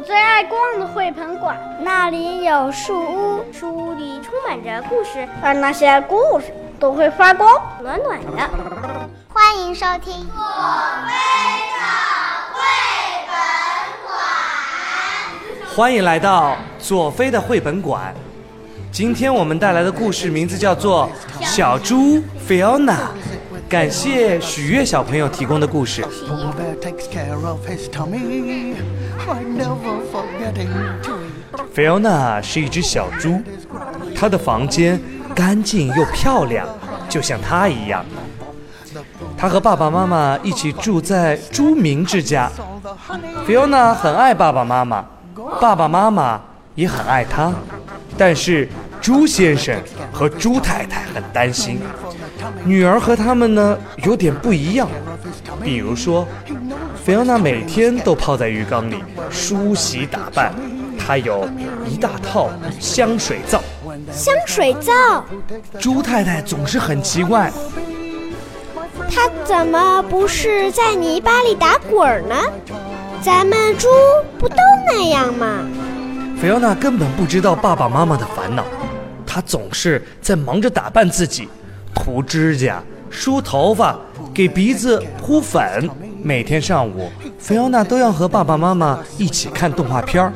我最爱逛的绘本馆，那里有树屋，树屋里充满着故事，而那些故事都会发光，暖暖的。欢迎收听左飞的绘本馆。欢迎来到左飞的绘本馆。今天我们带来的故事名字叫做《小猪菲奥娜》，感谢许悦小朋友提供的故事。菲奥娜是一只小猪，她的房间干净又漂亮，就像她一样。她和爸爸妈妈一起住在猪明之家。菲奥娜很爱爸爸妈妈，爸爸妈妈也很爱她。但是猪先生和朱太太很担心，女儿和他们呢有点不一样。比如说，菲奥娜每天都泡在浴缸里梳洗打扮，她有一大套香水皂。香水皂。朱太太总是很奇怪，她怎么不是在泥巴里打滚呢？咱们猪不都那样吗？菲奥娜根本不知道爸爸妈妈的烦恼，她总是在忙着打扮自己，涂指甲、梳头发、给鼻子铺粉。每天上午，菲奥娜都要和爸爸妈妈一起看动画片儿。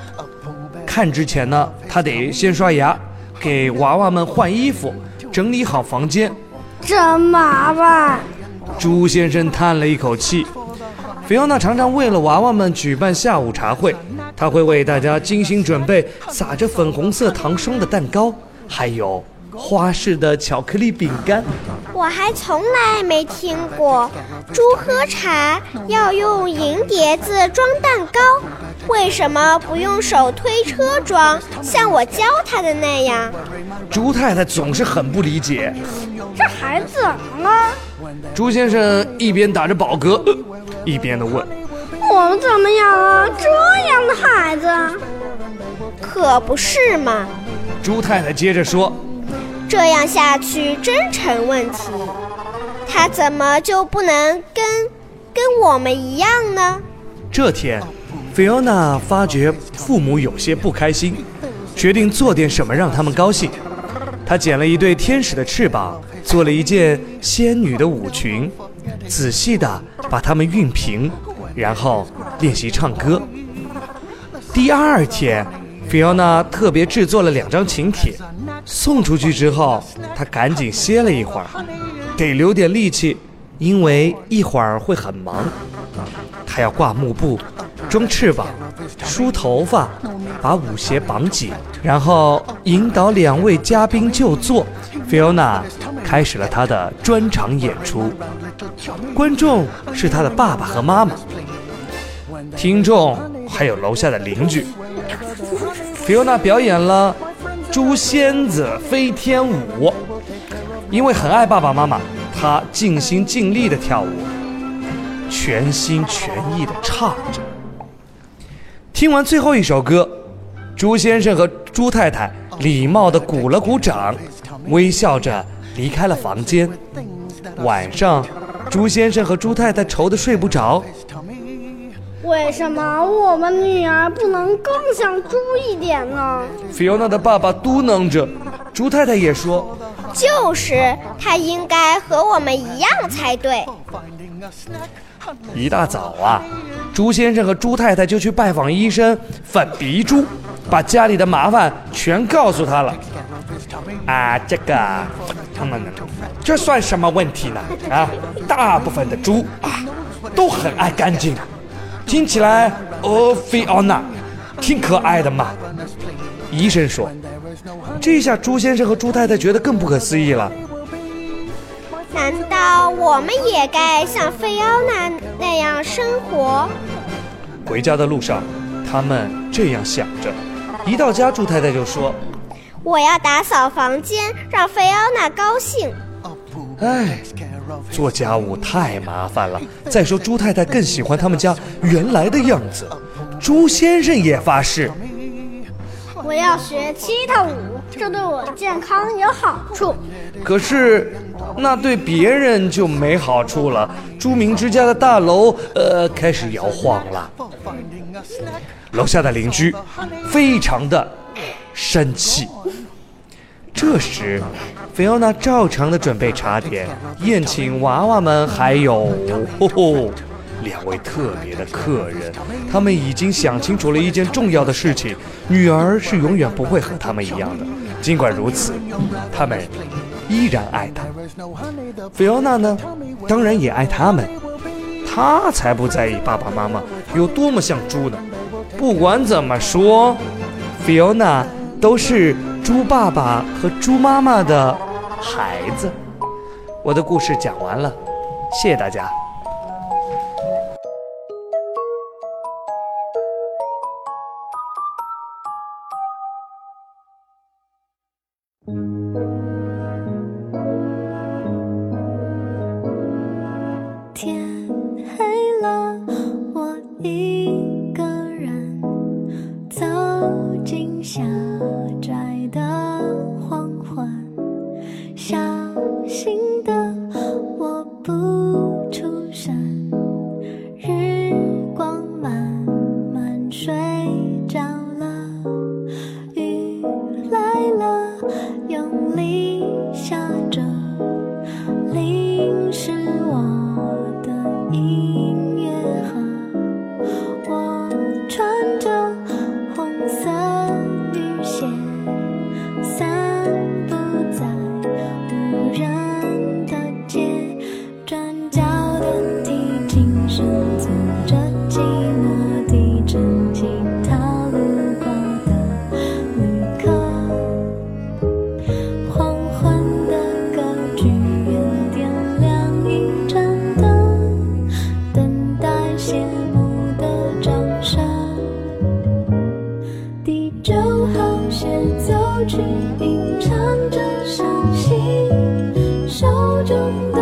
看之前呢，她得先刷牙，给娃娃们换衣服，整理好房间。真麻烦。朱先生叹了一口气。菲奥娜常常为了娃娃们举办下午茶会。他会为大家精心准备撒着粉红色糖霜的蛋糕，还有花式的巧克力饼干。我还从来没听过猪喝茶要用银碟子装蛋糕，为什么不用手推车装，像我教他的那样？猪太太总是很不理解，这孩子怎么了？猪先生一边打着饱嗝，一边的问。我们怎么养了这样的孩子？可不是嘛！猪太太接着说：“这样下去真成问题。他怎么就不能跟跟我们一样呢？”这天，菲奥娜发觉父母有些不开心，决定做点什么让他们高兴。她剪了一对天使的翅膀，做了一件仙女的舞裙，仔细地把它们熨平。然后练习唱歌。第二天，菲奥娜特别制作了两张请帖，送出去之后，她赶紧歇了一会儿，得留点力气，因为一会儿会很忙。她要挂幕布、装翅膀、梳头发、把舞鞋绑紧，然后引导两位嘉宾就座。菲奥娜开始了她的专场演出，观众是她的爸爸和妈妈。听众还有楼下的邻居，菲欧娜表演了猪仙子飞天舞。因为很爱爸爸妈妈，她尽心尽力的跳舞，全心全意的唱着。听完最后一首歌，朱先生和朱太太礼貌的鼓了鼓掌，微笑着离开了房间。晚上，朱先生和朱太太愁得睡不着。为什么我们女儿不能更像猪一点呢？菲欧娜的爸爸嘟囔着，猪太太也说：“就是她应该和我们一样才对。”一大早啊，猪先生和猪太太就去拜访医生粉鼻猪，把家里的麻烦全告诉他了。啊，这个，他们，这算什么问题呢？啊，大部分的猪啊，都很爱干净。听起来，哦，菲奥娜，挺可爱的嘛。医生说，这下朱先生和朱太太觉得更不可思议了。难道我们也该像菲奥娜那样生活？回家的路上，他们这样想着。一到家，朱太太就说：“我要打扫房间，让菲奥娜高兴。”哎。做家务太麻烦了。再说，猪太太更喜欢他们家原来的样子。猪先生也发誓，我要学踢踏舞，这对我健康有好处。可是，那对别人就没好处了。朱明之家的大楼，呃，开始摇晃了。楼下的邻居非常的生气。这时，菲奥娜照常的准备茶点，宴请娃娃们，还有吼吼两位特别的客人。他们已经想清楚了一件重要的事情：女儿是永远不会和他们一样的。尽管如此，他们依然爱她。菲奥娜呢，当然也爱他们。她才不在意爸爸妈妈有多么像猪呢。不管怎么说，菲奥娜都是。猪爸爸和猪妈妈的孩子，我的故事讲完了，谢谢大家。就好像走去吟唱着伤心，手中。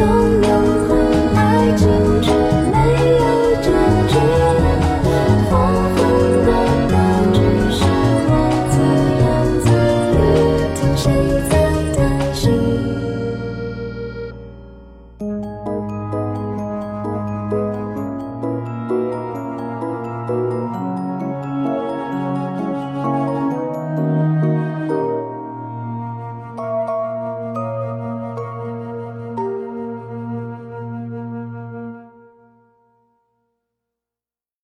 懂。